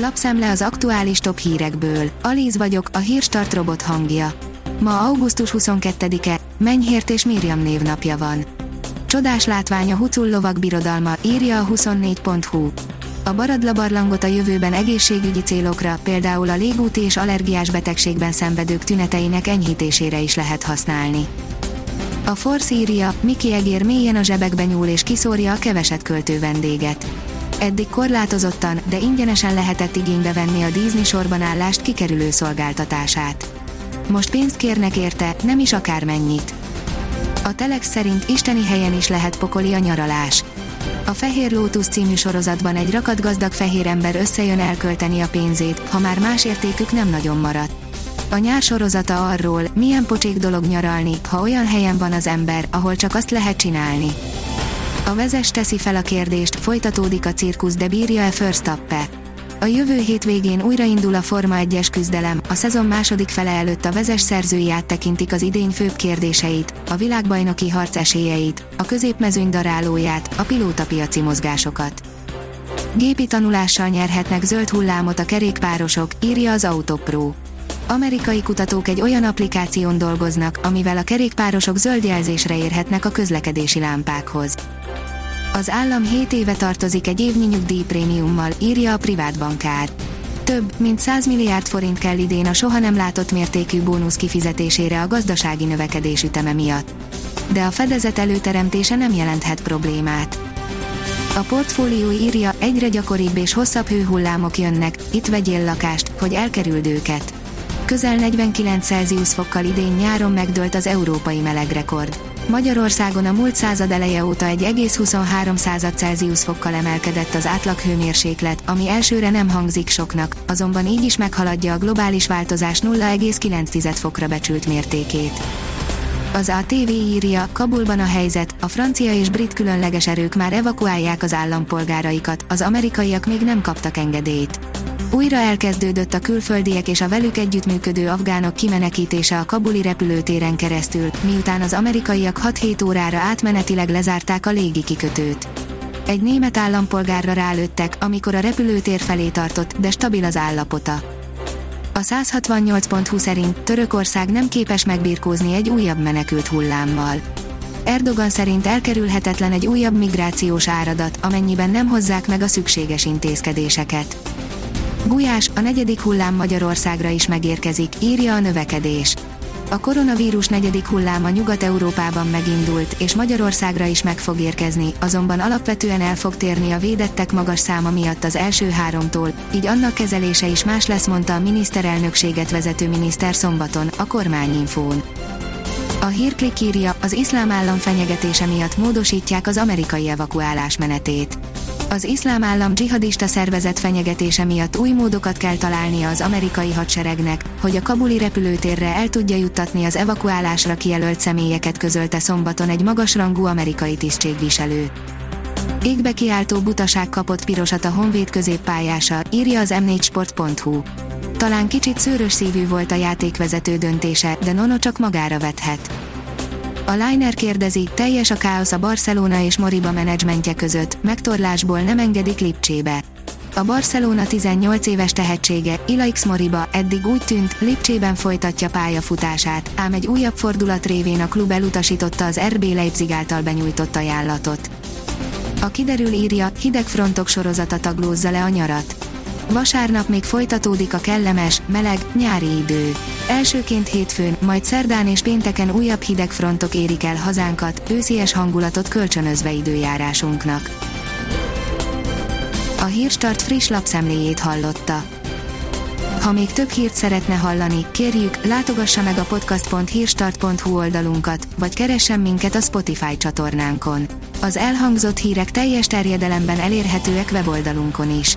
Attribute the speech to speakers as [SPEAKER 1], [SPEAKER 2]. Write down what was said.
[SPEAKER 1] Lapszemle az aktuális top hírekből. Alíz vagyok, a hírstart robot hangja. Ma augusztus 22-e, Menyhért és Miriam névnapja van. Csodás látvány a Hucul lovak birodalma, írja a 24.hu. A Baradla barlangot a jövőben egészségügyi célokra, például a légúti és allergiás betegségben szenvedők tüneteinek enyhítésére is lehet használni. A Force írja, Miki Egér mélyen a zsebekbe nyúl és kiszórja a keveset költő vendéget. Eddig korlátozottan, de ingyenesen lehetett igénybe venni a Disney sorban állást kikerülő szolgáltatását. Most pénzt kérnek érte, nem is akármennyit. A Telex szerint isteni helyen is lehet pokoli a nyaralás. A Fehér Lótusz című sorozatban egy rakatgazdag fehér ember összejön elkölteni a pénzét, ha már más értékük nem nagyon maradt. A nyár sorozata arról, milyen pocsék dolog nyaralni, ha olyan helyen van az ember, ahol csak azt lehet csinálni. A vezes teszi fel a kérdést, folytatódik a cirkusz, de bírja-e Förstappe? A jövő hétvégén újraindul a Forma 1-es küzdelem, a szezon második fele előtt a vezes szerzői áttekintik az idény főbb kérdéseit, a világbajnoki harc esélyeit, a középmezőny darálóját, a pilótapiaci mozgásokat. Gépi tanulással nyerhetnek zöld hullámot a kerékpárosok, írja az Autopro. Amerikai kutatók egy olyan applikáción dolgoznak, amivel a kerékpárosok zöld jelzésre érhetnek a közlekedési lámpákhoz. Az állam 7 éve tartozik egy évnyi nyugdíjprémiummal, írja a privát bankár. Több, mint 100 milliárd forint kell idén a soha nem látott mértékű bónusz kifizetésére a gazdasági növekedés üteme miatt. De a fedezet előteremtése nem jelenthet problémát. A portfólió írja, egyre gyakoribb és hosszabb hőhullámok jönnek, itt vegyél lakást, hogy elkerüld őket. Közel 49 Celsius fokkal idén nyáron megdőlt az európai melegrekord. Magyarországon a múlt század eleje óta egy egész 23 század Celsius fokkal emelkedett az átlag hőmérséklet, ami elsőre nem hangzik soknak, azonban így is meghaladja a globális változás 0,9 fokra becsült mértékét. Az ATV írja, Kabulban a helyzet, a francia és brit különleges erők már evakuálják az állampolgáraikat, az amerikaiak még nem kaptak engedélyt. Újra elkezdődött a külföldiek és a velük együttműködő afgánok kimenekítése a kabuli repülőtéren keresztül, miután az amerikaiak 6-7 órára átmenetileg lezárták a légi kikötőt. Egy német állampolgárra rálőttek, amikor a repülőtér felé tartott, de stabil az állapota. A 168.20 szerint Törökország nem képes megbirkózni egy újabb menekült hullámmal. Erdogan szerint elkerülhetetlen egy újabb migrációs áradat, amennyiben nem hozzák meg a szükséges intézkedéseket. Gulyás, a negyedik hullám Magyarországra is megérkezik, írja a növekedés. A koronavírus negyedik hulláma Nyugat-Európában megindult, és Magyarországra is meg fog érkezni, azonban alapvetően el fog térni a védettek magas száma miatt az első háromtól, így annak kezelése is más lesz, mondta a miniszterelnökséget vezető miniszter szombaton, a kormányinfón. A hírklik írja, az iszlám állam fenyegetése miatt módosítják az amerikai evakuálás menetét az iszlám állam dzsihadista szervezet fenyegetése miatt új módokat kell találnia az amerikai hadseregnek, hogy a kabuli repülőtérre el tudja juttatni az evakuálásra kijelölt személyeket közölte szombaton egy magasrangú amerikai tisztségviselő. Égbe kiáltó butaság kapott pirosat a Honvéd középpályása, írja az m4sport.hu. Talán kicsit szőrös szívű volt a játékvezető döntése, de Nono csak magára vethet. A Liner kérdezi, teljes a káosz a Barcelona és Moriba menedzsmentje között, megtorlásból nem engedik Lipcsébe. A Barcelona 18 éves tehetsége, Ilaix Moriba eddig úgy tűnt, Lipcsében folytatja pályafutását, ám egy újabb fordulat révén a klub elutasította az RB Leipzig által benyújtott ajánlatot. A kiderül írja, hideg frontok sorozata taglózza le a nyarat. Vasárnap még folytatódik a kellemes, meleg, nyári idő. Elsőként hétfőn, majd szerdán és pénteken újabb hideg frontok érik el hazánkat, őszies hangulatot kölcsönözve időjárásunknak. A Hírstart friss lapszemléjét hallotta. Ha még több hírt szeretne hallani, kérjük, látogassa meg a podcast.hírstart.hu oldalunkat, vagy keressen minket a Spotify csatornánkon. Az elhangzott hírek teljes terjedelemben elérhetőek weboldalunkon is.